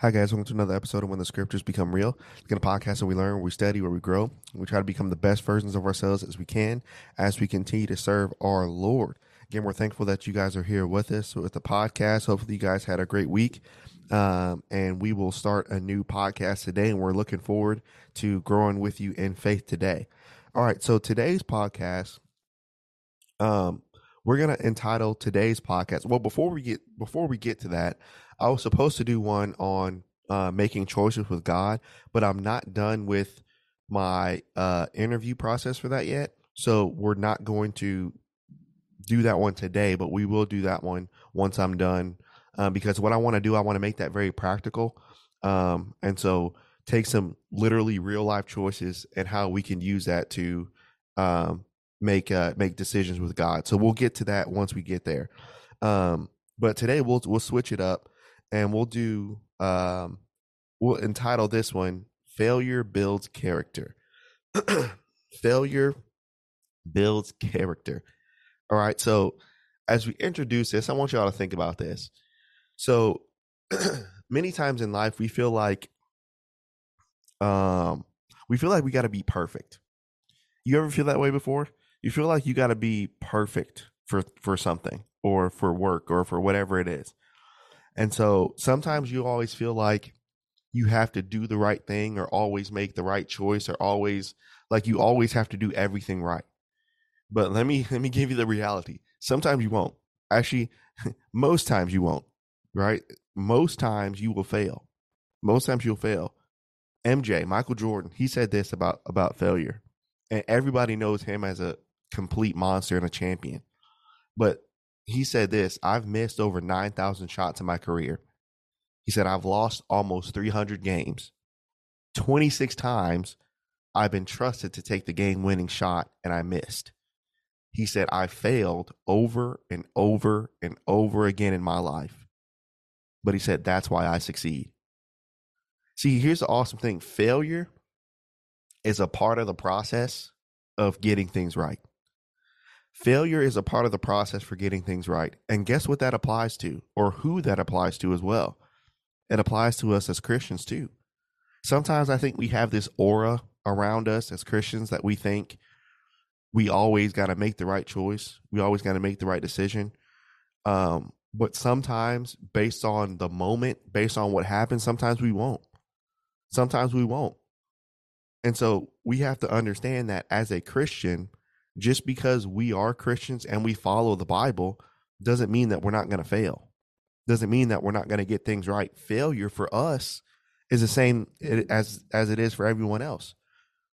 Hi, guys. Welcome to another episode of When the Scriptures Become Real. It's a podcast where we learn, where we study, where we grow. We try to become the best versions of ourselves as we can as we continue to serve our Lord. Again, we're thankful that you guys are here with us with the podcast. Hopefully, you guys had a great week. Um, and we will start a new podcast today, and we're looking forward to growing with you in faith today. All right. So, today's podcast, um, we're gonna entitle today's podcast. Well, before we get before we get to that, I was supposed to do one on uh, making choices with God, but I'm not done with my uh, interview process for that yet. So we're not going to do that one today, but we will do that one once I'm done. Um, because what I want to do, I want to make that very practical. Um, and so take some literally real life choices and how we can use that to um, make uh, make decisions with God. So we'll get to that once we get there. Um, but today we'll we'll switch it up and we'll do um we'll entitle this one failure builds character. Failure builds character. All right so as we introduce this i want y'all to think about this. So many times in life we feel like um we feel like we got to be perfect. You ever feel that way before? You feel like you got to be perfect for for something or for work or for whatever it is and so sometimes you always feel like you have to do the right thing or always make the right choice or always like you always have to do everything right. But let me let me give you the reality. Sometimes you won't. Actually, most times you won't, right? Most times you will fail. Most times you'll fail. MJ, Michael Jordan, he said this about about failure. And everybody knows him as a complete monster and a champion. But he said this I've missed over 9,000 shots in my career. He said, I've lost almost 300 games. 26 times I've been trusted to take the game winning shot and I missed. He said, I failed over and over and over again in my life. But he said, that's why I succeed. See, here's the awesome thing failure is a part of the process of getting things right. Failure is a part of the process for getting things right. And guess what that applies to, or who that applies to as well? It applies to us as Christians too. Sometimes I think we have this aura around us as Christians that we think we always got to make the right choice. We always got to make the right decision. Um, but sometimes, based on the moment, based on what happens, sometimes we won't. Sometimes we won't. And so we have to understand that as a Christian, just because we are Christians and we follow the Bible doesn't mean that we're not going to fail. Doesn't mean that we're not going to get things right. Failure for us is the same as as it is for everyone else.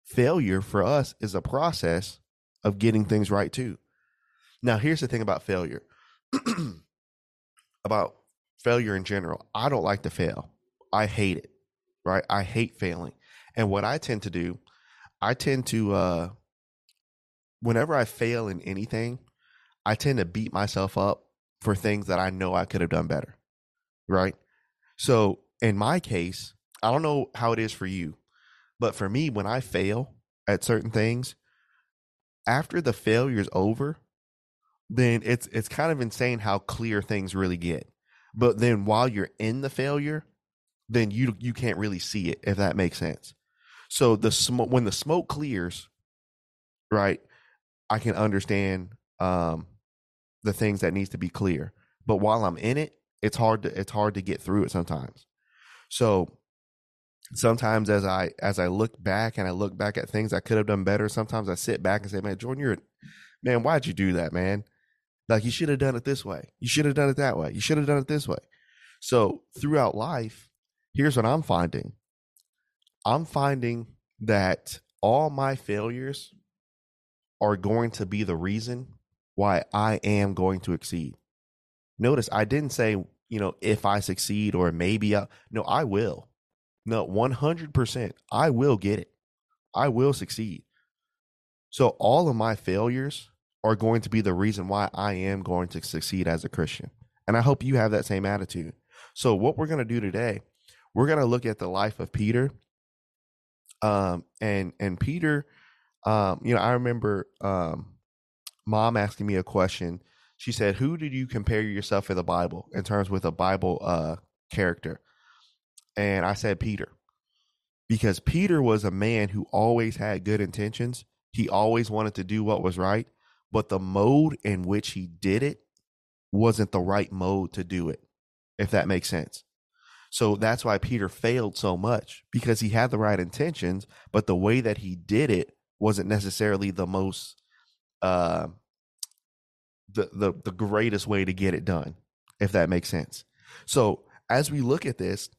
Failure for us is a process of getting things right too. Now, here's the thing about failure. about failure in general. I don't like to fail. I hate it. Right? I hate failing. And what I tend to do, I tend to uh whenever I fail in anything, I tend to beat myself up for things that I know I could have done better. Right. So in my case, I don't know how it is for you, but for me, when I fail at certain things, after the failure is over, then it's it's kind of insane how clear things really get. But then while you're in the failure, then you you can't really see it if that makes sense. So the when the smoke clears, right? I can understand um, the things that needs to be clear. But while I'm in it, it's hard to it's hard to get through it sometimes. So sometimes as I as I look back and I look back at things I could have done better, sometimes I sit back and say, Man, Jordan, you're man, why'd you do that, man? Like you should have done it this way. You should have done it that way. You should have done it this way. So throughout life, here's what I'm finding. I'm finding that all my failures are going to be the reason why I am going to exceed. Notice I didn't say, you know, if I succeed or maybe I, no, I will. No, 100%. I will get it. I will succeed. So all of my failures are going to be the reason why I am going to succeed as a Christian. And I hope you have that same attitude. So what we're going to do today, we're going to look at the life of Peter. Um and and Peter um, you know, I remember um, mom asking me a question. She said, "Who did you compare yourself in the Bible in terms with a Bible uh, character?" and I said Peter because Peter was a man who always had good intentions. He always wanted to do what was right, but the mode in which he did it wasn't the right mode to do it, if that makes sense. So that's why Peter failed so much because he had the right intentions, but the way that he did it wasn't necessarily the most uh the the the greatest way to get it done, if that makes sense. So as we look at this,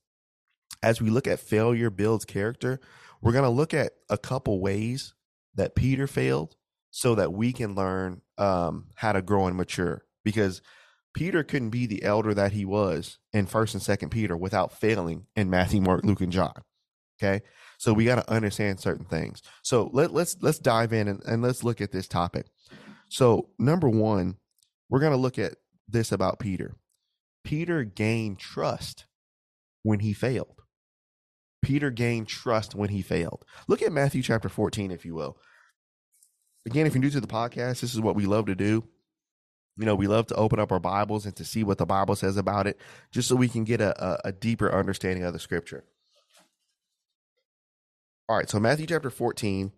as we look at failure builds character, we're to look at a couple ways that Peter failed so that we can learn um, how to grow and mature because Peter couldn't be the elder that he was in first and second Peter without failing in Matthew, Mark, Luke, and John. Okay. So we got to understand certain things. So let, let's let's dive in and, and let's look at this topic. So number one, we're going to look at this about Peter. Peter gained trust when he failed. Peter gained trust when he failed. Look at Matthew chapter 14, if you will. Again, if you're new to the podcast, this is what we love to do. You know, we love to open up our Bibles and to see what the Bible says about it, just so we can get a, a, a deeper understanding of the scripture. All right, so Matthew chapter 14.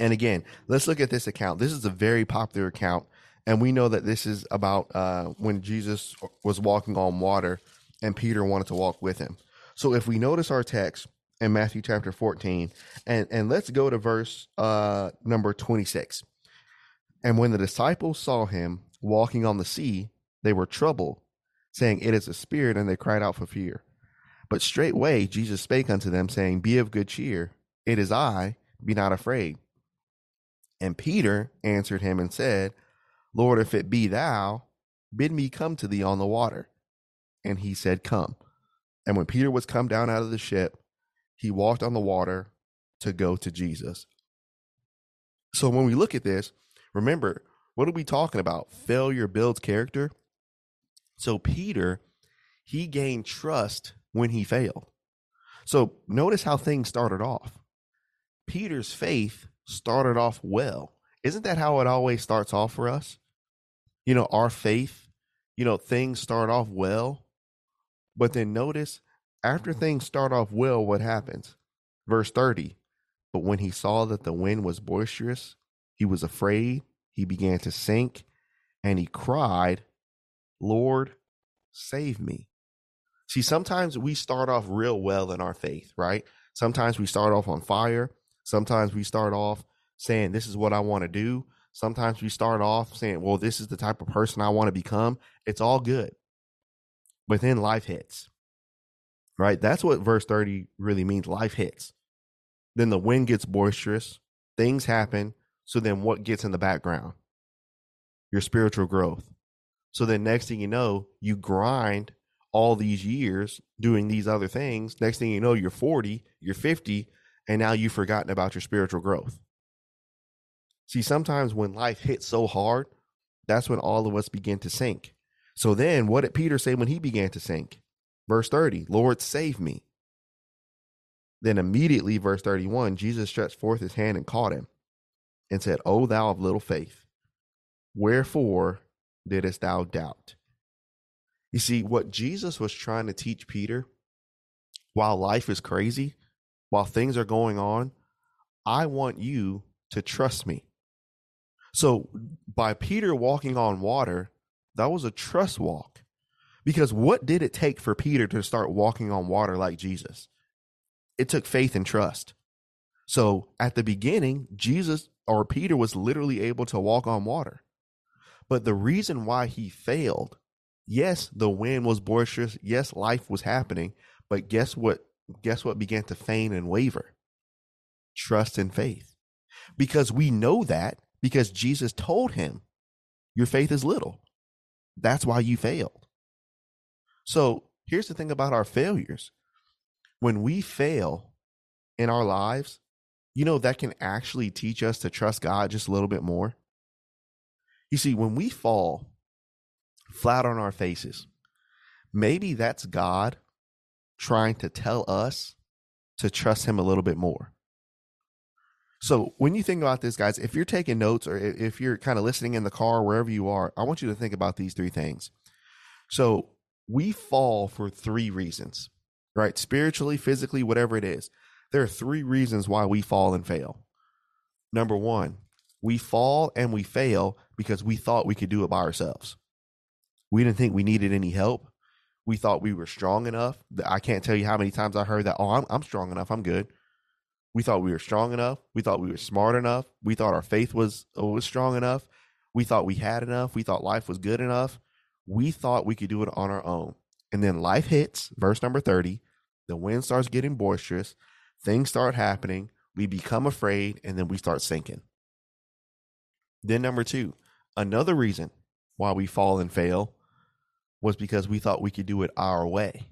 And again, let's look at this account. This is a very popular account. And we know that this is about uh, when Jesus was walking on water and Peter wanted to walk with him. So if we notice our text in Matthew chapter 14, and, and let's go to verse uh, number 26. And when the disciples saw him walking on the sea, they were troubled, saying, It is a spirit, and they cried out for fear. But straightway Jesus spake unto them, saying, Be of good cheer, it is I, be not afraid. And Peter answered him and said, Lord, if it be thou, bid me come to thee on the water. And he said, Come. And when Peter was come down out of the ship, he walked on the water to go to Jesus. So when we look at this, remember, what are we talking about? Failure builds character. So Peter, he gained trust when he failed. So notice how things started off. Peter's faith started off well. Isn't that how it always starts off for us? You know, our faith, you know, things start off well but then notice after things start off well, what happens? Verse 30. But when he saw that the wind was boisterous, he was afraid. He began to sink and he cried, Lord, save me. See, sometimes we start off real well in our faith, right? Sometimes we start off on fire. Sometimes we start off saying, This is what I want to do. Sometimes we start off saying, Well, this is the type of person I want to become. It's all good. But then life hits, right? That's what verse 30 really means. Life hits. Then the wind gets boisterous, things happen. So then what gets in the background? Your spiritual growth. So then next thing you know, you grind all these years doing these other things. Next thing you know, you're 40, you're 50, and now you've forgotten about your spiritual growth. See, sometimes when life hits so hard, that's when all of us begin to sink. So then, what did Peter say when he began to sink? Verse 30 Lord, save me. Then immediately, verse 31, Jesus stretched forth his hand and caught him and said, O thou of little faith, wherefore didst thou doubt? You see, what Jesus was trying to teach Peter while life is crazy, while things are going on, I want you to trust me. So, by Peter walking on water, that was a trust walk. Because what did it take for Peter to start walking on water like Jesus? It took faith and trust. So at the beginning, Jesus or Peter was literally able to walk on water. But the reason why he failed, yes, the wind was boisterous, yes, life was happening, but guess what? Guess what began to feign and waver? Trust and faith. Because we know that because Jesus told him, Your faith is little. That's why you failed. So here's the thing about our failures when we fail in our lives, you know, that can actually teach us to trust God just a little bit more. You see, when we fall flat on our faces, maybe that's God trying to tell us to trust Him a little bit more. So when you think about this, guys, if you're taking notes or if you're kind of listening in the car, wherever you are, I want you to think about these three things. So we fall for three reasons. right? Spiritually, physically, whatever it is. There are three reasons why we fall and fail. Number one, we fall and we fail because we thought we could do it by ourselves. We didn't think we needed any help. We thought we were strong enough. I can't tell you how many times I heard that, oh, I'm, I'm strong enough. I'm good. We thought we were strong enough. We thought we were smart enough. We thought our faith was, uh, was strong enough. We thought we had enough. We thought life was good enough. We thought we could do it on our own. And then life hits, verse number 30. The wind starts getting boisterous. Things start happening. We become afraid and then we start sinking. Then, number two, another reason why we fall and fail was because we thought we could do it our way.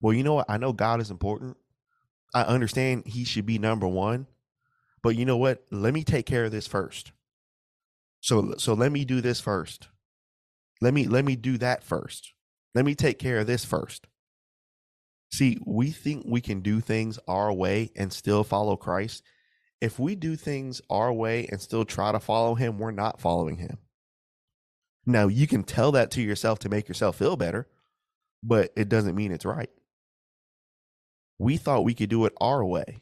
Well, you know what? I know God is important. I understand he should be number one. But you know what? Let me take care of this first. So so let me do this first. Let me let me do that first. Let me take care of this first. See, we think we can do things our way and still follow Christ. If we do things our way and still try to follow him, we're not following him. Now, you can tell that to yourself to make yourself feel better, but it doesn't mean it's right. We thought we could do it our way.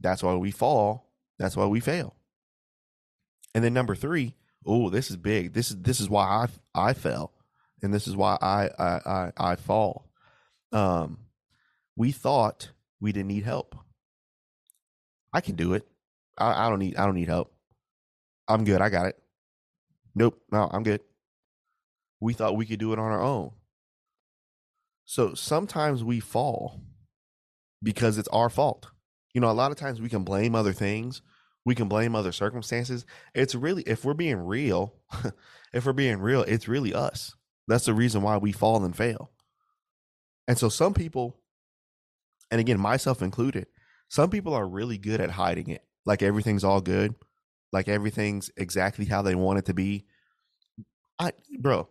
That's why we fall. That's why we fail. And then number three, oh, this is big. This is this is why I I fell, and this is why I I I, I fall. Um, we thought we didn't need help. I can do it. I, I don't need I don't need help. I'm good. I got it. Nope. No, I'm good. We thought we could do it on our own. So sometimes we fall because it's our fault. You know, a lot of times we can blame other things, we can blame other circumstances. It's really, if we're being real, if we're being real, it's really us. That's the reason why we fall and fail. And so some people, and again, myself included, some people are really good at hiding it. Like everything's all good like everything's exactly how they want it to be. I bro,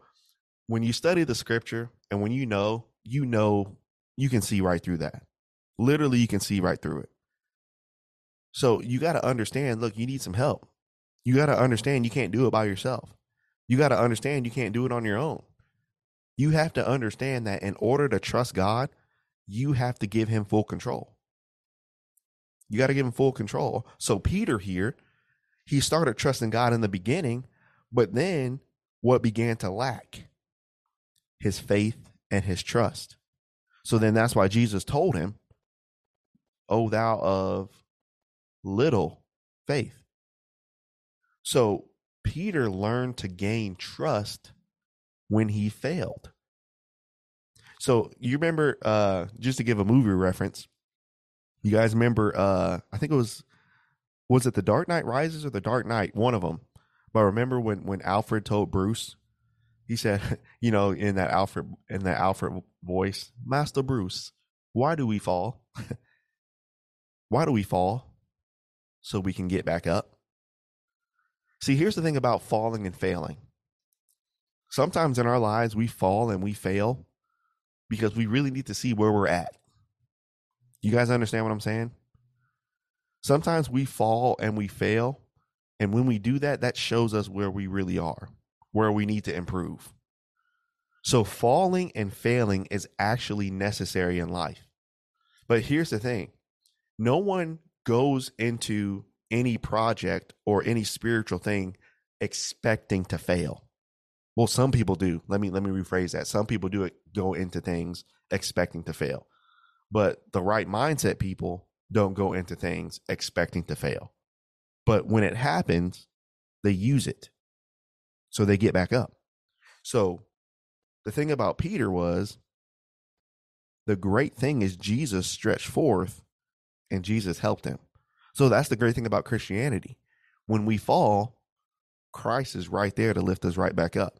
when you study the scripture and when you know, you know you can see right through that. Literally you can see right through it. So you got to understand, look, you need some help. You got to understand you can't do it by yourself. You got to understand you can't do it on your own. You have to understand that in order to trust God, you have to give him full control. You got to give him full control. So Peter here he started trusting God in the beginning, but then what began to lack? His faith and his trust. So then that's why Jesus told him, O thou of little faith. So Peter learned to gain trust when he failed. So you remember, uh, just to give a movie reference, you guys remember, uh, I think it was was it the Dark Knight Rises or the Dark Knight? One of them. But remember when when Alfred told Bruce, he said, you know, in that Alfred in that Alfred voice, Master Bruce, why do we fall? why do we fall? So we can get back up. See, here's the thing about falling and failing. Sometimes in our lives we fall and we fail because we really need to see where we're at. You guys understand what I'm saying? Sometimes we fall and we fail. And when we do that, that shows us where we really are, where we need to improve. So falling and failing is actually necessary in life. But here's the thing no one goes into any project or any spiritual thing expecting to fail. Well, some people do. Let me let me rephrase that. Some people do go into things expecting to fail. But the right mindset people don't go into things expecting to fail. But when it happens, they use it. So they get back up. So the thing about Peter was the great thing is Jesus stretched forth and Jesus helped him. So that's the great thing about Christianity. When we fall, Christ is right there to lift us right back up.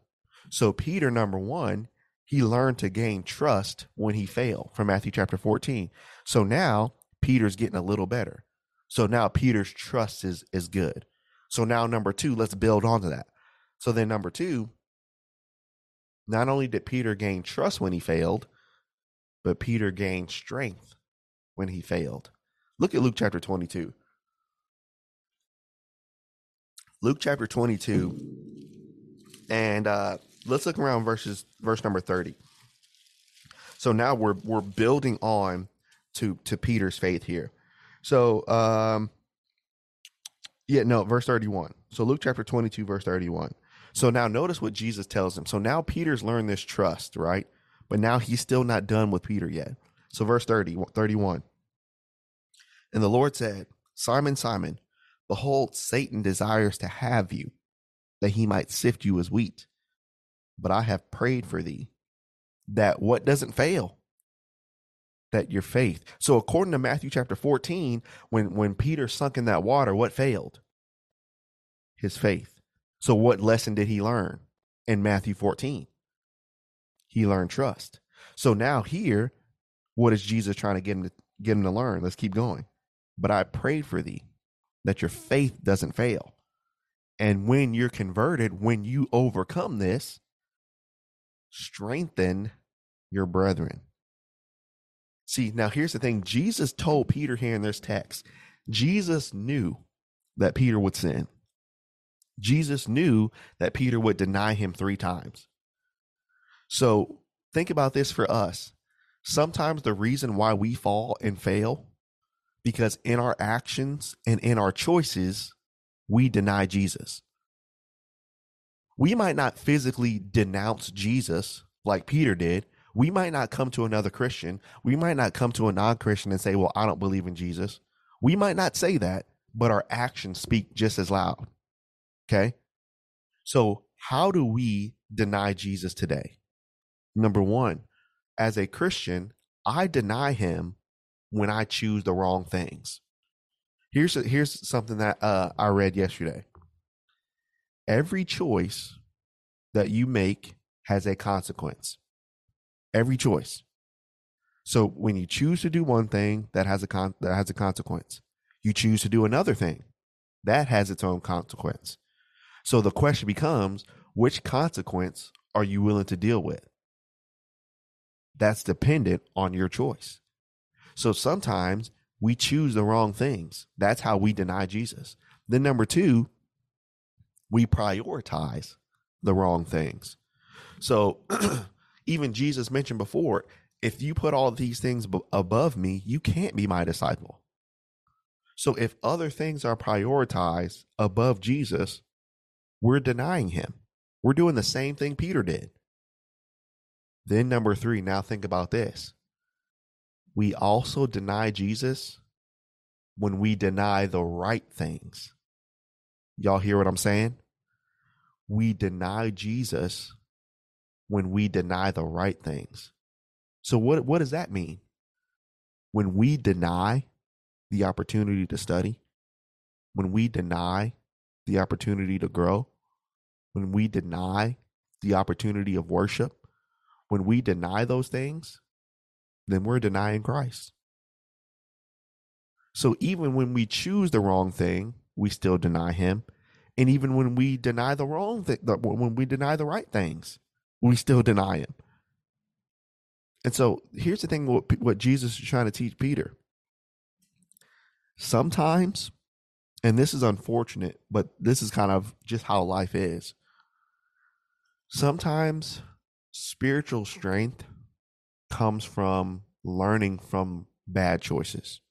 So Peter number 1, he learned to gain trust when he failed from Matthew chapter 14. So now Peter's getting a little better. So now Peter's trust is is good. So now number two, let's build onto that. So then number two, not only did Peter gain trust when he failed, but Peter gained strength when he failed. Look at Luke chapter 22. Luke chapter 22. And uh let's look around verses verse number 30. So now we're we're building on to to Peter's faith here. So um yeah, no, verse 31. So Luke chapter 22 verse 31. So now notice what Jesus tells him. So now Peter's learned this trust, right? But now he's still not done with Peter yet. So verse 30 31. And the Lord said, Simon, Simon, behold, Satan desires to have you, that he might sift you as wheat. But I have prayed for thee, that what doesn't fail, that your faith. So according to Matthew chapter 14, when when Peter sunk in that water, what failed? His faith. So what lesson did he learn in Matthew 14? He learned trust. So now here, what is Jesus trying to get him to get him to learn? Let's keep going. But I prayed for thee that your faith doesn't fail. And when you're converted, when you overcome this, strengthen your brethren. See, now here's the thing Jesus told Peter here in this text, Jesus knew that Peter would sin. Jesus knew that Peter would deny him three times. So think about this for us. Sometimes the reason why we fall and fail, because in our actions and in our choices, we deny Jesus. We might not physically denounce Jesus like Peter did, we might not come to another Christian. We might not come to a non Christian and say, Well, I don't believe in Jesus. We might not say that, but our actions speak just as loud. Okay. So, how do we deny Jesus today? Number one, as a Christian, I deny him when I choose the wrong things. Here's a, here's something that uh, I read yesterday. Every choice that you make has a consequence every choice. So when you choose to do one thing, that has a con- that has a consequence. You choose to do another thing, that has its own consequence. So the question becomes, which consequence are you willing to deal with? That's dependent on your choice. So sometimes we choose the wrong things. That's how we deny Jesus. Then number 2, we prioritize the wrong things. So even Jesus mentioned before, if you put all these things above me, you can't be my disciple. So if other things are prioritized above Jesus, we're denying him. We're doing the same thing Peter did. Then, number three, now think about this. We also deny Jesus when we deny the right things. Y'all hear what I'm saying? We deny Jesus when we deny the right things. So what what does that mean? When we deny the opportunity to study, when we deny the opportunity to grow, when we deny the opportunity of worship, when we deny those things, then we're denying Christ. So even when we choose the wrong thing, we still deny him. And even when we deny the wrong thing, when we deny the right things, we still deny him. And so here's the thing what, what Jesus is trying to teach Peter. Sometimes, and this is unfortunate, but this is kind of just how life is. Sometimes spiritual strength comes from learning from bad choices.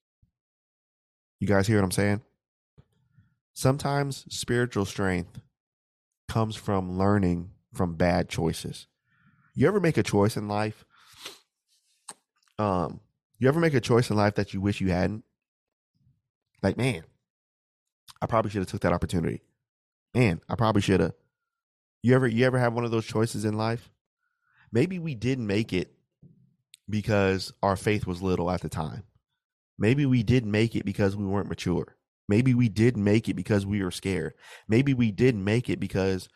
You guys hear what I'm saying? Sometimes spiritual strength comes from learning from bad choices. You ever make a choice in life? Um, you ever make a choice in life that you wish you hadn't? Like, man, I probably should have took that opportunity. Man, I probably should have. You ever you ever have one of those choices in life? Maybe we didn't make it because our faith was little at the time. Maybe we didn't make it because we weren't mature. Maybe we didn't make it because we were scared. Maybe we didn't make it because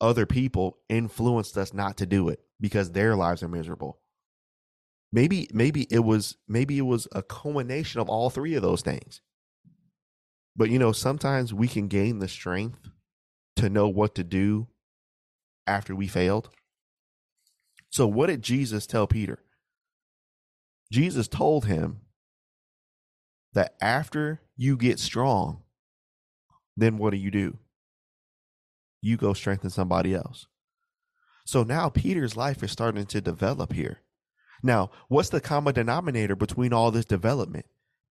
other people influenced us not to do it because their lives are miserable. Maybe maybe it was maybe it was a culmination of all three of those things. But you know, sometimes we can gain the strength to know what to do after we failed. So what did Jesus tell Peter? Jesus told him that after you get strong, then what do you do? You go strengthen somebody else. So now Peter's life is starting to develop here. Now, what's the common denominator between all this development?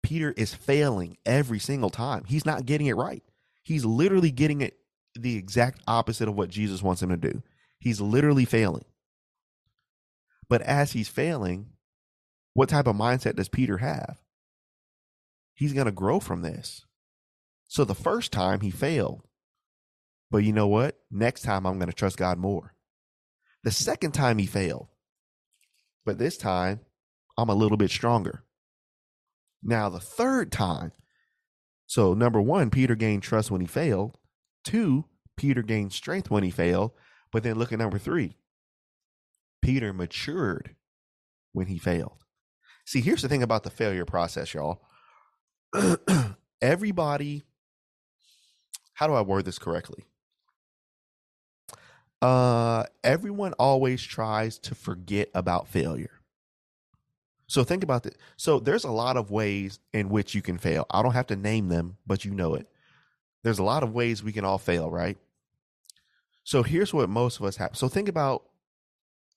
Peter is failing every single time. He's not getting it right. He's literally getting it the exact opposite of what Jesus wants him to do. He's literally failing. But as he's failing, what type of mindset does Peter have? He's going to grow from this. So the first time he failed. But you know what? Next time I'm going to trust God more. The second time he failed. But this time I'm a little bit stronger. Now, the third time. So, number one, Peter gained trust when he failed. Two, Peter gained strength when he failed. But then look at number three Peter matured when he failed. See, here's the thing about the failure process, y'all. Everybody, how do I word this correctly? Uh, everyone always tries to forget about failure. So think about that. So there's a lot of ways in which you can fail. I don't have to name them, but you know it. There's a lot of ways we can all fail, right? So here's what most of us have. So think about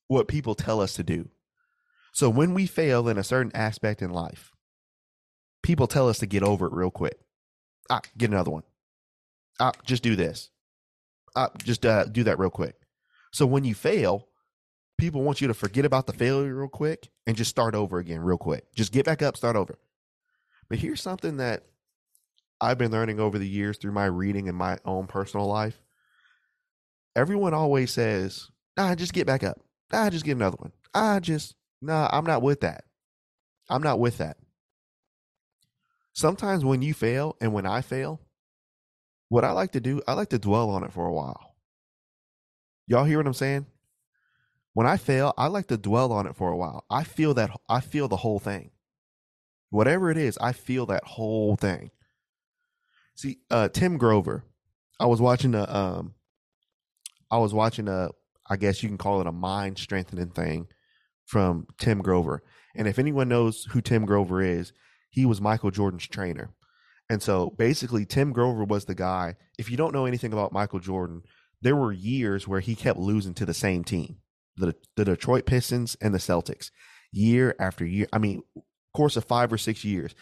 what people tell us to do. So when we fail in a certain aspect in life, people tell us to get over it real quick. Ah, get another one. Ah, just do this. Just uh, do that real quick. So when you fail, people want you to forget about the failure real quick and just start over again real quick. Just get back up, start over. But here's something that I've been learning over the years through my reading and my own personal life. Everyone always says, "Ah, just get back up. Ah, just get another one. Ah, just nah, I'm not with that. I'm not with that." Sometimes when you fail and when I fail, what I like to do, I like to dwell on it for a while. Y'all hear what I'm saying? when I fail, I like to dwell on it for a while. I feel that I feel the whole thing. Whatever it is, I feel that whole thing. See, uh, Tim Grover, I was watching a um I was watching a I guess you can call it a mind strengthening thing from Tim Grover. And if anyone knows who Tim Grover is, he was Michael Jordan's trainer. And so basically Tim Grover was the guy. If you don't know anything about Michael Jordan, there were years where he kept losing to the same team the the Detroit Pistons and the Celtics year after year. I mean, course of five or six years,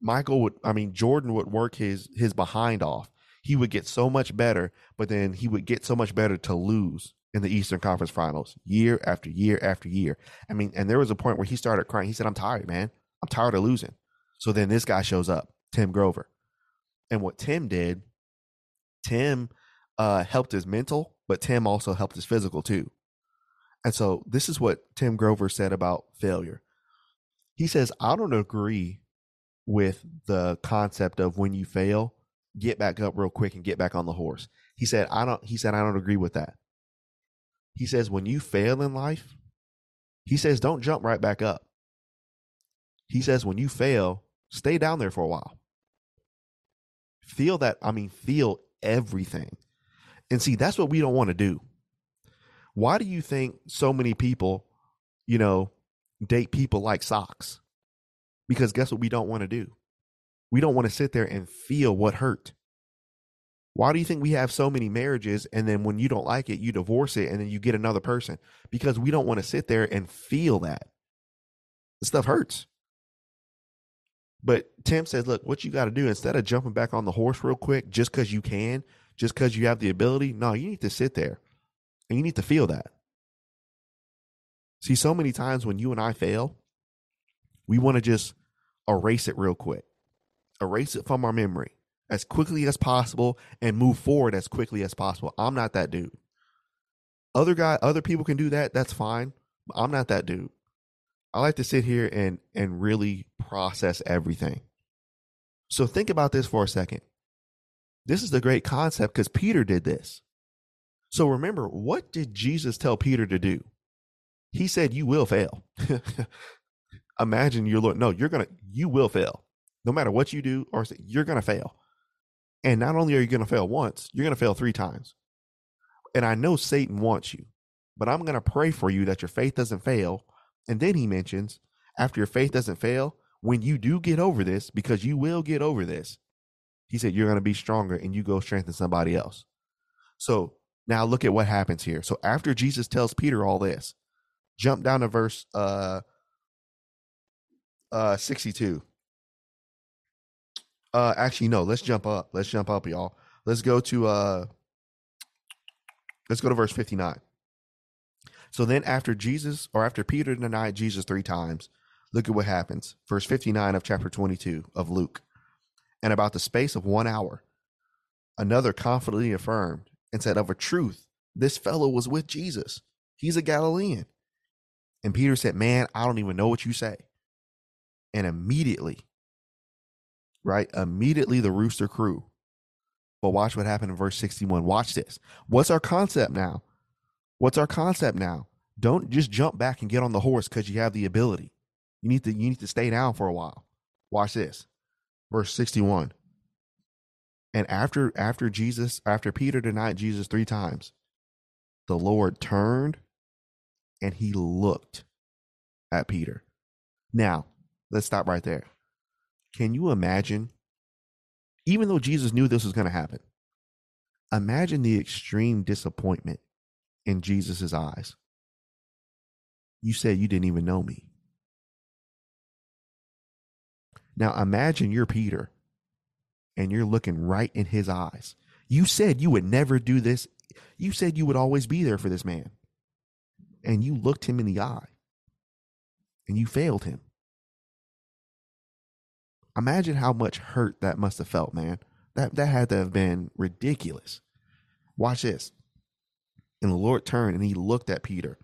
Michael would. I mean, Jordan would work his his behind off. He would get so much better, but then he would get so much better to lose in the Eastern Conference Finals year after year after year. I mean, and there was a point where he started crying. He said, "I'm tired, man. I'm tired of losing." So then this guy shows up, Tim Grover, and what Tim did, Tim uh, helped his mental, but Tim also helped his physical too. And so this is what Tim Grover said about failure. He says, I don't agree with the concept of when you fail, get back up real quick and get back on the horse. He said, I don't, he said, I don't agree with that. He says, when you fail in life, he says, don't jump right back up. He says, when you fail, stay down there for a while. Feel that, I mean, feel everything. And see, that's what we don't want to do. Why do you think so many people, you know, date people like socks? Because guess what we don't want to do? We don't want to sit there and feel what hurt. Why do you think we have so many marriages and then when you don't like it, you divorce it and then you get another person? Because we don't want to sit there and feel that. The stuff hurts. But Tim says, look, what you got to do instead of jumping back on the horse real quick just because you can, just because you have the ability, no, you need to sit there and you need to feel that. See, so many times when you and I fail, we want to just erase it real quick, erase it from our memory as quickly as possible and move forward as quickly as possible. I'm not that dude. Other guy, other people can do that. That's fine. I'm not that dude. I like to sit here and and really process everything. So think about this for a second. This is the great concept because Peter did this. So remember, what did Jesus tell Peter to do? He said, You will fail. Imagine you're Lord. No, you're to, you will fail. No matter what you do, or say, you're to fail. And not only are you to fail once, you're to fail three times. And I know Satan wants you, but I'm to pray for you that your faith doesn't fail. And then he mentions, after your faith doesn't fail, when you do get over this, because you will get over this, he said, you're going to be stronger and you go strengthen somebody else. So now look at what happens here. So after Jesus tells Peter all this, jump down to verse uh uh 62. Uh actually no, let's jump up. Let's jump up, y'all. Let's go to uh let's go to verse 59. So then after Jesus or after Peter denied Jesus 3 times, look at what happens. Verse 59 of chapter 22 of Luke. And about the space of 1 hour, another confidently affirmed and said of a truth, this fellow was with Jesus. He's a Galilean. And Peter said, Man, I don't even know what you say. And immediately, right? Immediately the rooster crew. But watch what happened in verse 61. Watch this. What's our concept now? What's our concept now? Don't just jump back and get on the horse because you have the ability. You need to you need to stay down for a while. Watch this. Verse 61. And after after Jesus, after Peter denied Jesus three times, the Lord turned and he looked at Peter. Now, let's stop right there. Can you imagine, even though Jesus knew this was going to happen, imagine the extreme disappointment in Jesus' eyes. You said you didn't even know me. Now imagine you're Peter and you're looking right in his eyes. You said you would never do this. You said you would always be there for this man and you looked him in the eye and you failed him. Imagine how much hurt that must have felt, man. That that had to have been ridiculous. Watch this. And the Lord turned and he looked at Peter.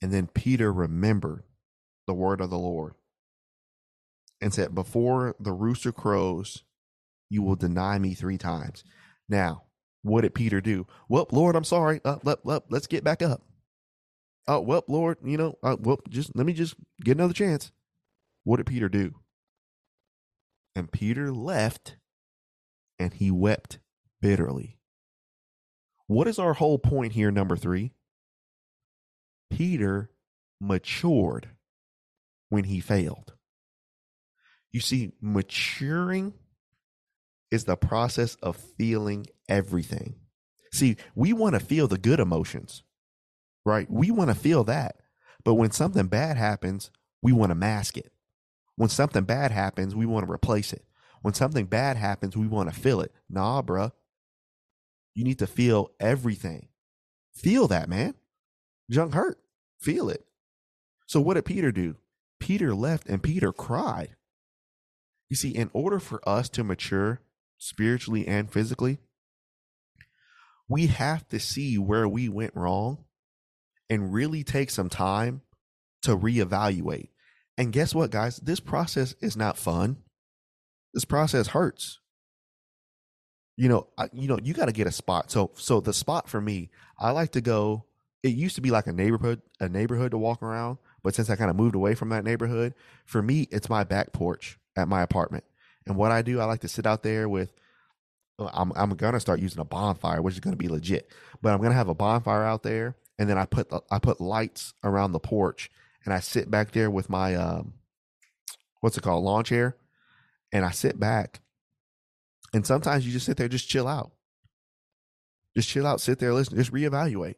And then Peter remembered the word of the Lord and said, Before the rooster crows, you will deny me three times. Now, what did Peter do? Well, Lord, I'm sorry. Uh, let, let, let's get back up oh well lord you know uh, well just let me just get another chance what did peter do and peter left and he wept bitterly what is our whole point here number three peter matured when he failed you see maturing is the process of feeling everything see we want to feel the good emotions right? We want to feel that. But when something bad happens, we want to mask it. When something bad happens, we want to replace it. When something bad happens, we want to feel it. Nah, bruh. You need to feel everything. Feel that, man. Junk hurt. Feel it. So what did Peter do? Peter left and Peter cried. You see, in order for us to mature spiritually and physically, we have to see where we went wrong and really take some time to reevaluate. And guess what, guys? This process is not fun. This process hurts. You know, I, you know, you got to get a spot. So, so the spot for me, I like to go. It used to be like a neighborhood, a neighborhood to walk around, but since I kind of moved away from that neighborhood, for me, it's my back porch at my apartment. And what I do, I like to sit out there with. I'm I'm gonna start using a bonfire, which is gonna be legit. But I'm gonna have a bonfire out there, and then I put I put lights around the porch, and I sit back there with my um, what's it called, lawn chair, and I sit back, and sometimes you just sit there, just chill out, just chill out, sit there, listen, just reevaluate.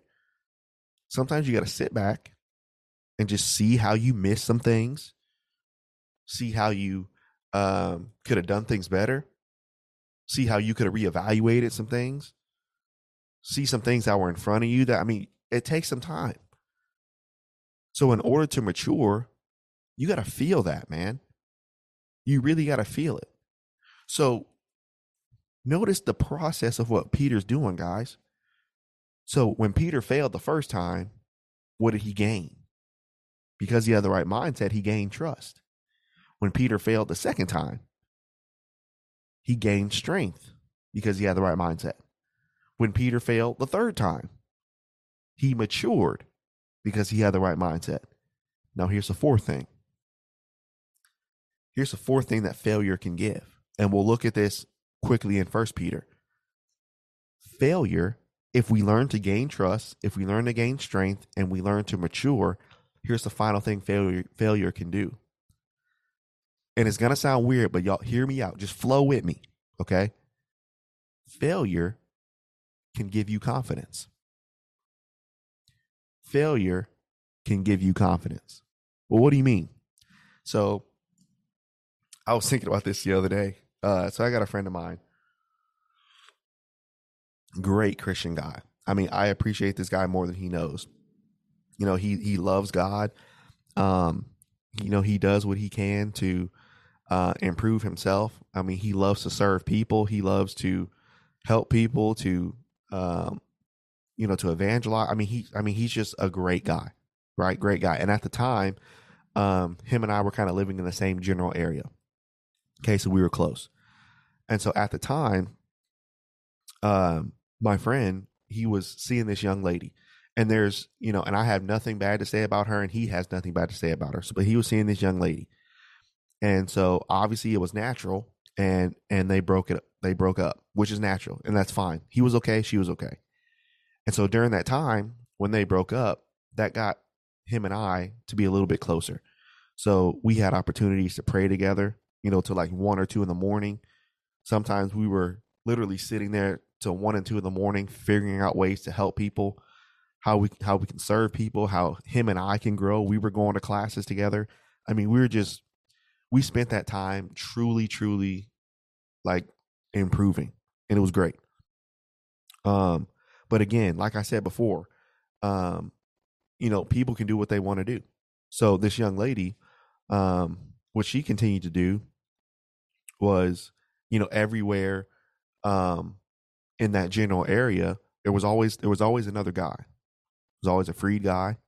Sometimes you got to sit back and just see how you missed some things, see how you um, could have done things better, see how you could have reevaluated some things, see some things that were in front of you that I mean it takes some time. So in order to mature, you got to feel that, man. You really got to feel it. So notice the process of what Peter's doing, guys. So when Peter failed the first time, what did he gain? Because he had the right mindset, he gained trust. When Peter failed the second time, he gained strength because he had the right mindset. When Peter failed the third time, he matured because he had the right mindset. Now, here's the fourth thing. Here's the fourth thing that failure can give. And we'll look at this quickly in First Peter. Failure, if we learn to gain trust, if we learn to gain strength, and we learn to mature, here's the final thing failure, failure can do. And it's to sound weird, but y'all hear me out. Just flow with me. Okay. Failure can give you confidence failure can give you confidence. Well, what do you mean? So I was thinking about this the other day. Uh, so I got a friend of mine, great Christian guy. I mean, I appreciate this guy more than he knows. You know, he he loves God. Um, you know, he does what he can to uh, improve himself. I mean, he loves to serve people. He loves to help people to, um, you know, to evangelize. I mean, he, I mean, he's just a great guy, right? Great guy. And at the time, um, him and I were kind of living in the same general area. Okay, so we were close. And so at the time, um, my friend, he was seeing this young lady. And there's, you know, and I have nothing bad to say about her, and he has nothing bad to say about her. So, but he was seeing this young lady. And so obviously it was natural and and they broke it they broke up, which is natural, and that's fine. He was okay, she was okay. And so during that time, when they broke up, that got him and I to be a little bit closer. So we had opportunities to pray together you know, to like one or two in the morning. Sometimes we were literally sitting there to one and two in the morning, figuring out ways to help people, how we how we can serve people, how him and I can grow. We were going to classes together. I mean, we were just we spent that time truly, truly like improving, and it was great. Um, but again, like I said before, um, you know, people can do what they want to do. So this young lady, um, what she continued to do was, you know, everywhere um in that general area, there was always there was always another guy. There was always a Freed guy,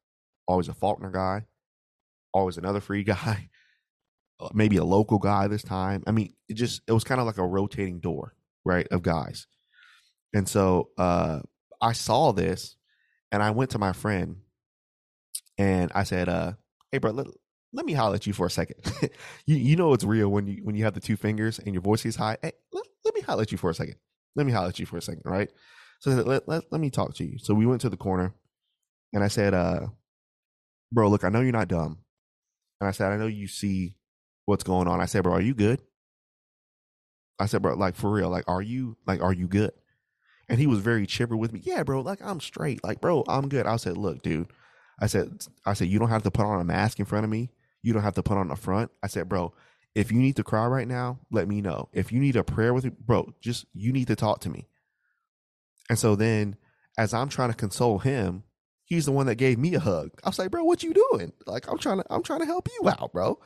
always a Faulkner guy, always another Freed guy, uh, maybe a local guy this time. I mean, it just it was kind of like a rotating door, right, of guys. And so uh I saw this and I went to my friend and I said, uh, hey bro, let, let me holler at you for a second. you you know it's real when you when you have the two fingers and your voice is high. Hey, let, let me holler at you for a second. Let me holler at you for a second, right? So let, let, let me talk to you. So we went to the corner and I said, uh, bro, look, I know you're not dumb. And I said, I know you see what's going on. I said, bro, are you good? I said, bro, like for real, like, are you like, are you good? And he was very chipper with me. Yeah, bro, like I'm straight. Like, bro, I'm good. I said, look, dude. I said, I said, you don't have to put on a mask in front of me. You don't have to put on the front. I said, bro, if you need to cry right now, let me know. If you need a prayer with me, bro, just you need to talk to me. And so then as I'm trying to console him, he's the one that gave me a hug. I was like, bro, what you doing? Like I'm trying to I'm trying to help you out, bro.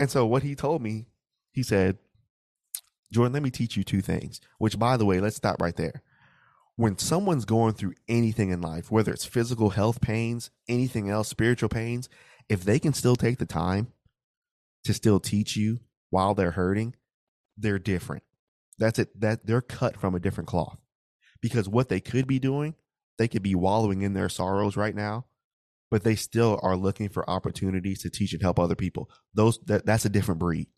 And so what he told me, he said, Jordan, let me teach you two things. Which by the way, let's stop right there. When someone's going through anything in life, whether it's physical health pains, anything else, spiritual pains, if they can still take the time to still teach you while they're hurting, they're different. That's it. That they're cut from a different cloth. Because what they could be doing, they could be wallowing in their sorrows right now, but they still are looking for opportunities to teach and help other people. Those that that's a different breed.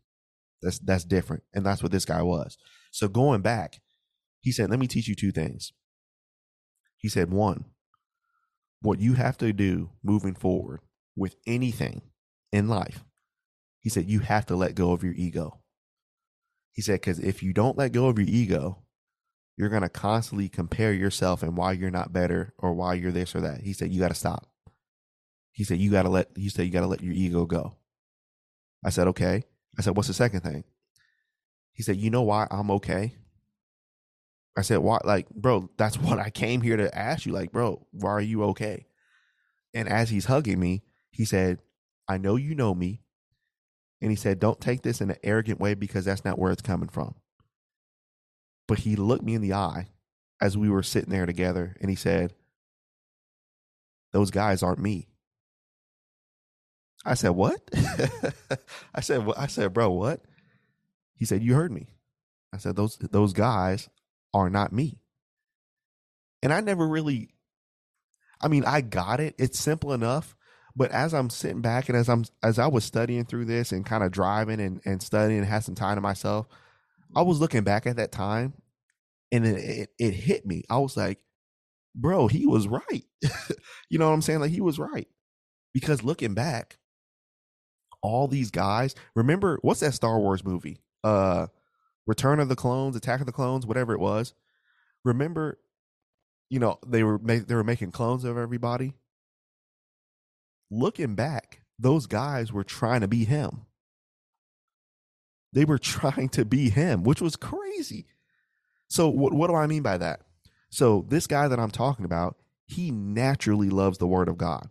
That's that's different. And that's what this guy was. So going back, he said, Let me teach you two things. He said, one, what you have to do moving forward with anything in life, he said, you have to let go of your ego. He said, because if you don't let go of your ego, you're going to constantly compare yourself and why you're not better or why you're this or that. He said, you got to stop. He said, you got to let, he said, you got to let your ego go. I said, okay. I said, what's the second thing? He said, you know why I'm okay? I said, why? Like, bro, that's what I came here to ask you. Like, bro, why are you okay? And as he's hugging me, he said, I know you know me. And he said, Don't take this in an arrogant way because that's not where it's coming from. But he looked me in the eye as we were sitting there together and he said, Those guys aren't me. I said, What? I said, I said, bro, what? He said, You heard me. I said, Those those guys are not me. And I never really I mean, I got it. It's simple enough. But as I'm sitting back and as I'm as I was studying through this and kind of driving and, and studying and had some time to myself, I was looking back at that time and it, it, it hit me. I was like, bro, he was right. you know what I'm saying? Like he was right. Because looking back, all these guys, remember what's that Star Wars movie? Uh Return of the Clones, Attack of the Clones, whatever it was. Remember, you know, they were they were making clones of everybody looking back, those guys were trying to be him. They were trying to be him, which was crazy. So, what, what do I mean by that? So, this guy that I'm talking about, he naturally loves the word of God.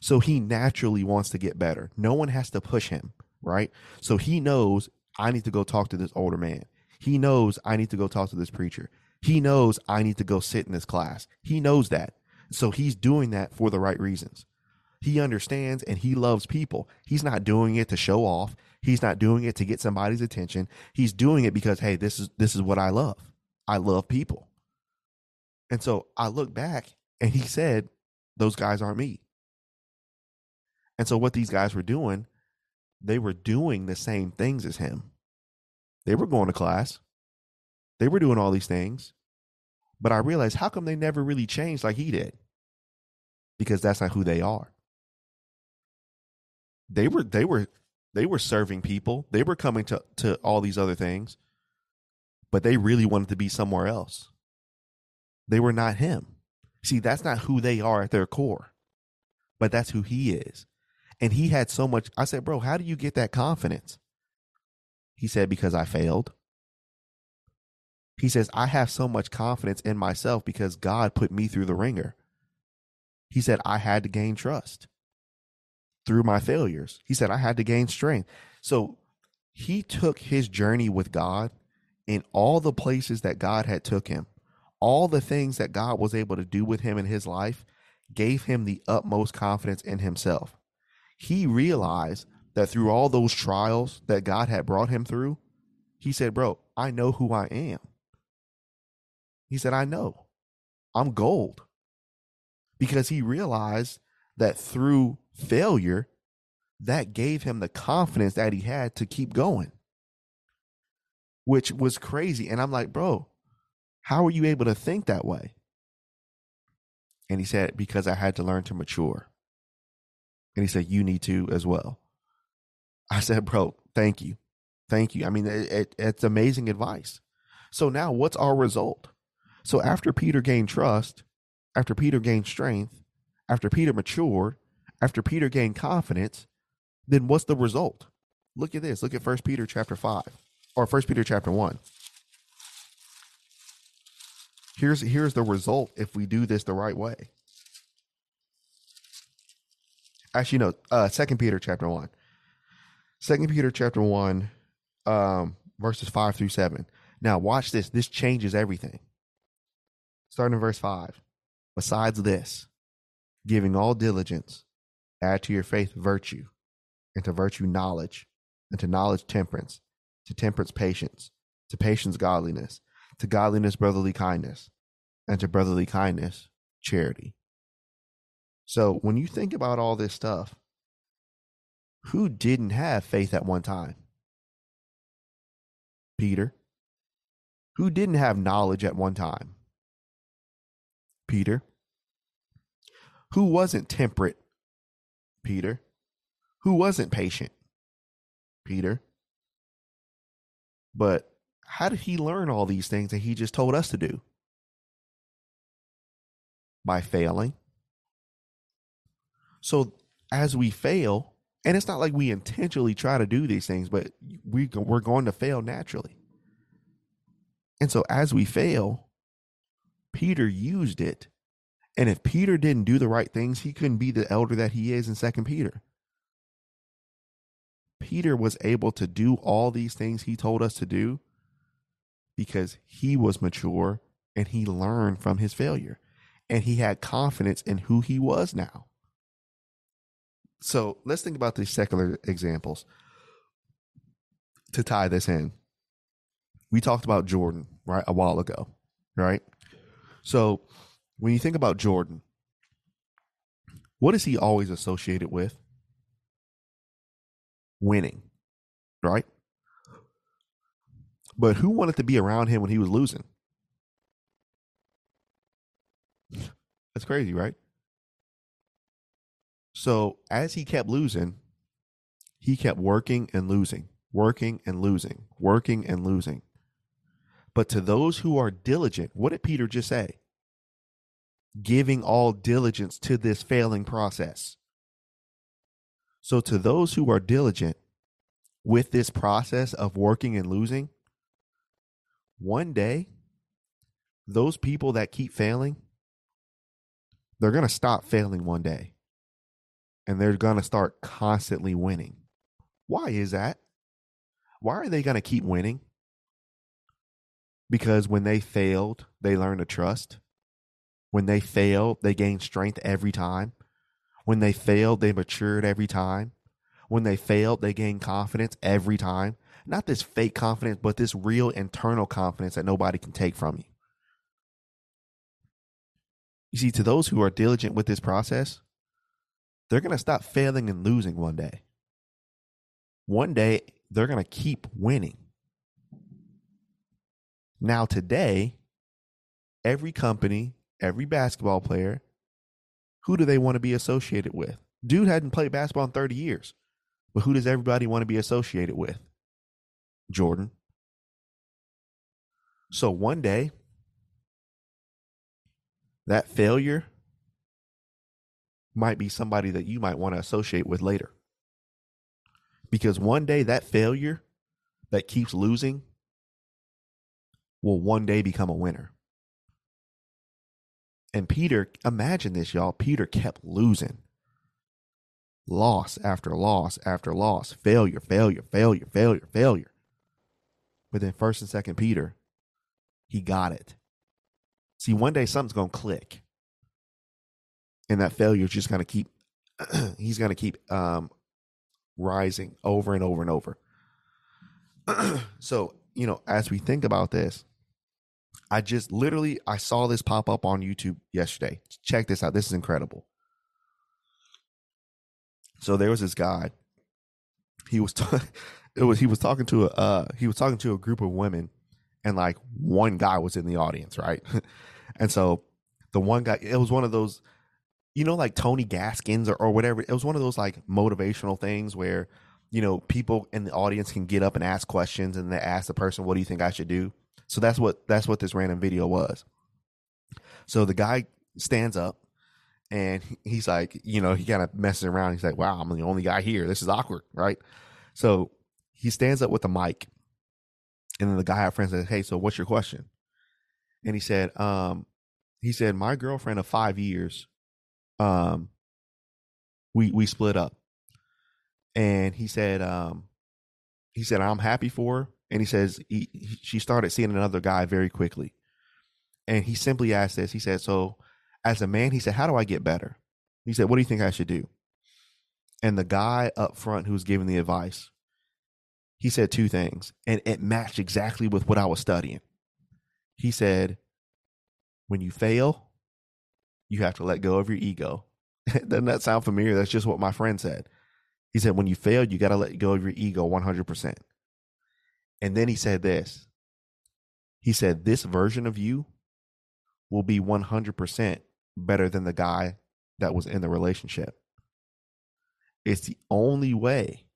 So, he naturally wants to get better. No one has to push him, right? So, he knows I need to go talk to this older man. He knows I need to go talk to this preacher. He knows I need to go sit in this class. He knows that. So, he's doing that for the right reasons. He understands and he loves people. He's not doing it to show off. He's not doing it to get somebody's attention. He's doing it because hey, this is this is what I love. I love people. And so I look back and he said, those guys aren't me. And so what these guys were doing, they were doing the same things as him. They were going to class. They were doing all these things. But I realized how come they never really changed like he did? Because that's not who they are they were they were they were serving people. They were coming to to all these other things, but they really wanted to be somewhere else. They were not him. See, that's not who they are at their core, but that's who he is. And he had so much. I said, bro, how do you get that confidence? He said, because I failed. He says, I have so much confidence in myself because God put me through the ringer. He said, I had to gain trust through my failures. He said, I had to gain strength. So he took his journey with God in all the places that God had took him, all the things that God was able to do with him in his life gave him the utmost confidence in himself. He realized that through all those trials that God had brought him through, he said, Bro, I know who I am. He said, I know I'm gold because he realized that through failure, that gave him the confidence that he had to keep going, which was crazy. And I'm like, bro, how are you able to think that way? And he said, because I had to learn to mature. And he said, you need to as well. I said, bro, thank you. Thank you. I mean, it, it, it's amazing advice. So now what's our result? So after Peter gained trust, after Peter gained strength, after Peter matured, after Peter gained confidence, then what's the result? Look at this. Look at First Peter chapter 5 or First Peter chapter 1. Here's here's the result if we do this the right way. Actually, no, uh Second Peter chapter 1. Second Peter chapter 1, um, verses 5 through 7. Now watch this. This changes everything. Starting in verse 5. Besides this, giving all diligence, Add to your faith virtue, and to virtue knowledge, and to knowledge temperance, to temperance patience, to patience godliness, to godliness brotherly kindness, and to brotherly kindness charity. So when you think about all this stuff, who didn't have faith at one time? Peter. Who didn't have knowledge at one time? Peter. Who wasn't temperate Peter. Who wasn't patient? Peter. But how did he learn all these things that he just told us to do? By failing. So as we fail, and it's not like we intentionally try to do these things, but we, we're going to fail naturally. And so as we fail, Peter used it and if Peter didn't do the right things, he couldn't be the elder that he is in Second Peter. Peter was able to do all these things he told us to do because he was mature and he learned from his failure and he had confidence in who he was now. So let's think about these secular examples to tie this in. We talked about Jordan, right, a while ago, right? So when you think about Jordan, what is he always associated with? Winning, right? But who wanted to be around him when he was losing? That's crazy, right? So as he kept losing, he kept working and losing, working and losing, working and losing. But to those who are diligent, what did Peter just say? Giving all diligence to this failing process. So, to those who are diligent with this process of working and losing, one day, those people that keep failing, they're going to stop failing one day and they're going to start constantly winning. Why is that? Why are they going to keep winning? Because when they failed, they learned to trust. When they failed, they gained strength every time. When they failed, they matured every time. When they failed, they gained confidence every time. Not this fake confidence, but this real internal confidence that nobody can take from you. You see, to those who are diligent with this process, they're going to stop failing and losing one day. One day, they're going to keep winning. Now, today, every company, every basketball player, who do they want to be associated with? Dude hadn't played basketball in 30 years, but who does everybody want to be associated with? Jordan. So one day, that failure might be somebody that you might want to associate with later. Because one day, that failure that keeps losing will one day become a winner. And Peter, imagine this, y'all. Peter kept losing. Loss after loss after loss. Failure, failure, failure, failure, failure. But then first and second Peter, he got it. See, one day something's gonna click. And that failure is just gonna keep he's gonna keep um rising over and over and over. so, you know, as we think about this, I just literally I saw this pop up on YouTube yesterday. Check this out. This is incredible. So there was this guy. He was t- it was he was talking to a uh, he was talking to a group of women and like one guy was in the audience, right? and so the one guy it was one of those you know like Tony Gaskins or, or whatever. It was one of those like motivational things where you know people in the audience can get up and ask questions and they ask the person what do you think I should do? So that's what that's what this random video was. So the guy stands up and he's like, you know, he kind of messes around. He's like, "Wow, I'm the only guy here. This is awkward, right?" So he stands up with the mic, and then the guy our friend says, "Hey, so what's your question?" And he said, um, he said, "My girlfriend of five years, um, we we split up," and he said, um, he said, "I'm happy for her." And he says he, he, she started seeing another guy very quickly. And he simply asked this. He said so as a man he said how do i get better? He said what do you think i should do? And the guy up front who was giving the advice he said two things. And it matched exactly with what i was studying. He said when you fail you have to let go of your ego. Doesn't that sound familiar? That's just what my friend said. He said when you fail you got to let go of your ego 100% and then he said this. He said, This version of you will be 100% better than the guy that was in the relationship. It's the only way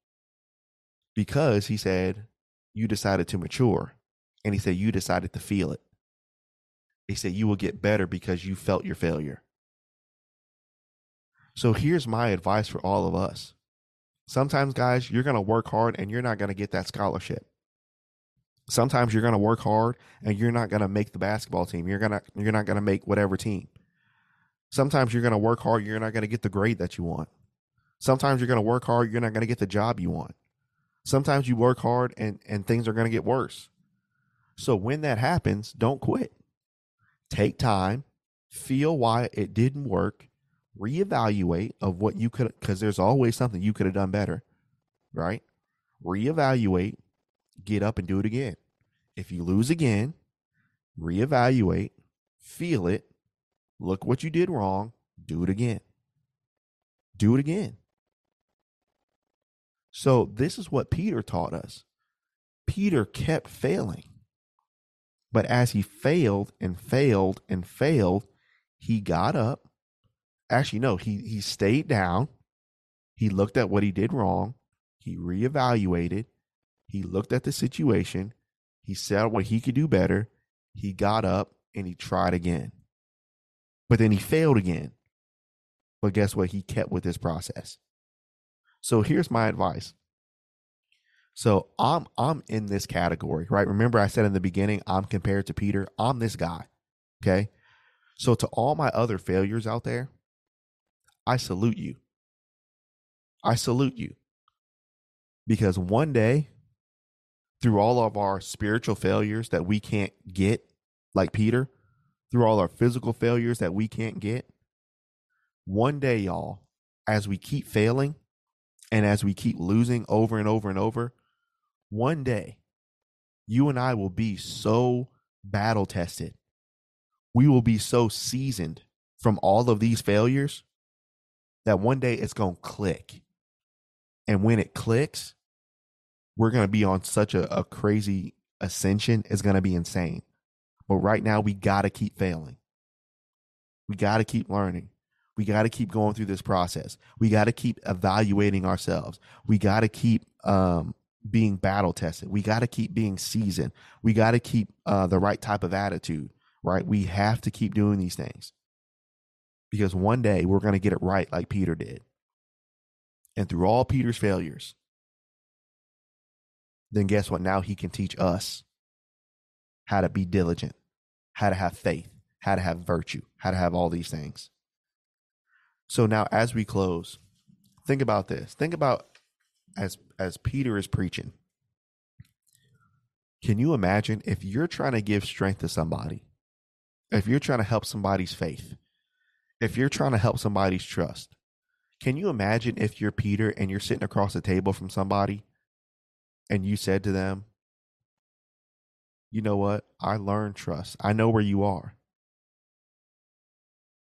because he said, You decided to mature. And he said, You decided to feel it. He said, You will get better because you felt your failure. So here's my advice for all of us. Sometimes, guys, you're going to work hard and you're not going to get that scholarship sometimes you're going to work hard and you're not going to make the basketball team. You're going to you're not going to make whatever team. Sometimes you're going to work hard, you're not going to get the grade that you want. Sometimes you're going to work hard, you're not going to get the job you want. Sometimes you work hard and and things are going to get worse. So when that happens, don't quit. Take time, feel why it didn't work, reevaluate of what you could cuz there's always something you could have done better, right? Reevaluate get up and do it again. If you lose again, reevaluate, feel it, look what you did wrong, do it again. Do it again. So, this is what Peter taught us. Peter kept failing. But as he failed and failed and failed, he got up. Actually, no, he, he stayed down. He looked at what he did wrong. He reevaluated. He looked at the situation. He said what he could do better. He got up and he tried again. But then he failed again. But guess what? He kept with this process. So here's my advice. So I'm I'm in this category, right? Remember I said in the beginning I'm compared to Peter. I'm this guy. Okay? So to all my other failures out there, I salute you. I salute you. Because one day through all of our spiritual failures that we can't get like Peter, through all our physical failures that we can't get, one day y'all, as we keep failing and as we keep losing over and over and over, one day, you and I will be so battle tested. We will be so seasoned from all of these failures that one day it's going to click. And when it clicks, we're going to be on such a, a crazy ascension. It's going to be insane. But right now, we got to keep failing. We got to keep learning. We got to keep going through this process. We got to keep evaluating ourselves. We got to keep um, being battle tested. We got to keep being seasoned. We got to keep uh, the right type of attitude, right? We have to keep doing these things because one day we're going to get it right like Peter did. And through all Peter's failures, then guess what? Now he can teach us how to be diligent, how to have faith, how to have virtue, how to have all these things. So now, as we close, think about this. Think about as as Peter is preaching. Can you imagine if you're trying to give strength to somebody, if you're trying to help somebody's faith, if you're trying to help somebody's trust? Can you imagine if you're Peter and you're sitting across the table from somebody and you said to them, You know what? I learned trust. I know where you are.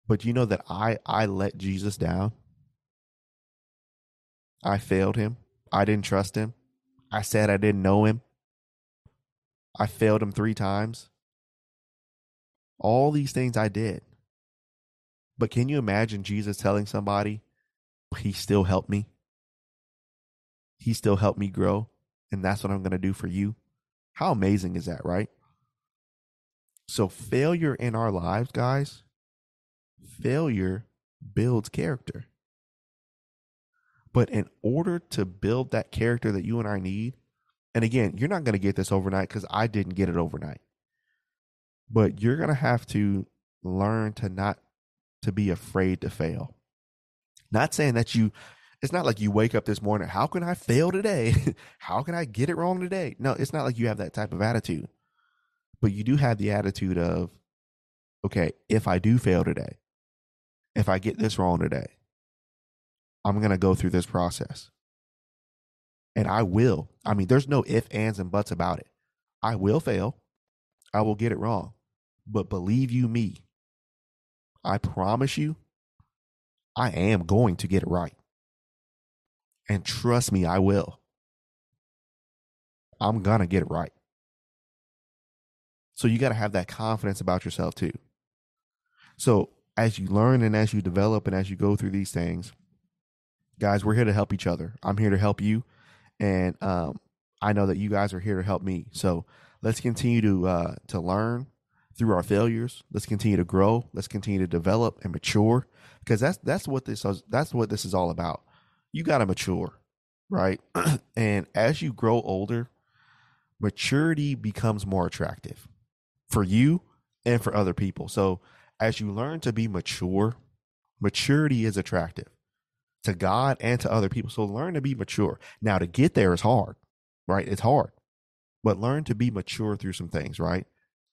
But you know that I I let Jesus down. I failed him. I didn't trust him. I said I didn't know him. I failed him three times. All these things I did. But can you imagine Jesus telling somebody, He still helped me? He still helped me grow. And that's what I'm going to do for you. How amazing is that, right? So, failure in our lives, guys, failure builds character. But in order to build that character that you and I need, and again, you're not going to get this overnight because I didn't get it overnight. But you're going to have to learn to not to be afraid to fail. Not saying that you it's not like you wake up this morning, how can I fail today? how can I get it wrong today? No, it's not like you have that type of attitude. But you do have the attitude of okay, if I do fail today, if I get this wrong today, I'm going to go through this process. And I will. I mean, there's no if, ands, and buts about it. I will fail. I will get it wrong. But believe you me, I promise you, I am going to get it right. And trust me, I will. I'm going to get it right. So you got to have that confidence about yourself too. So as you learn and as you develop and as you go through these things, guys, we're here to help each other. I'm here to help you, and um, I know that you guys are here to help me. So let's continue to uh, to learn through our failures. Let's continue to grow. Let's continue to develop and mature because that's that's what this is, that's what this is all about. You got to mature, right? and as you grow older, maturity becomes more attractive for you and for other people. So as you learn to be mature, maturity is attractive to God and to other people. So learn to be mature. Now, to get there is hard, right? It's hard, but learn to be mature through some things, right?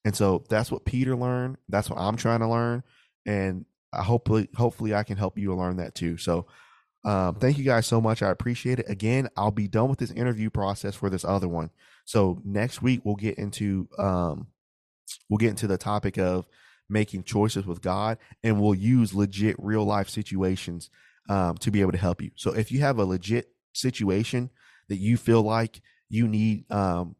And so that's what Peter learned. That's what I'm trying to learn. And I hopefully, hopefully, I can help you learn that too. So, um, thank you guys so much. I appreciate it. Again, I'll be done with this interview process for this other one. So next week we'll get into um, we'll get into the topic of making choices with God, and we'll use legit real life situations um, to be able to help you. So if you have a legit situation that you feel like you need, um,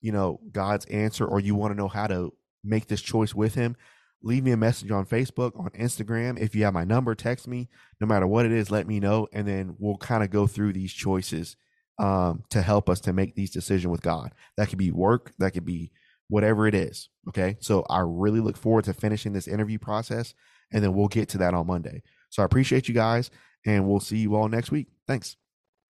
you know, God's answer, or you want to know how to make this choice with Him, leave me a message on Facebook, on Instagram. If you have my number, text me. No matter what it is, let me know, and then we'll kind of go through these choices um, to help us to make these decisions with God. That could be work, that could be whatever it is. Okay. So I really look forward to finishing this interview process, and then we'll get to that on Monday. So I appreciate you guys, and we'll see you all next week. Thanks.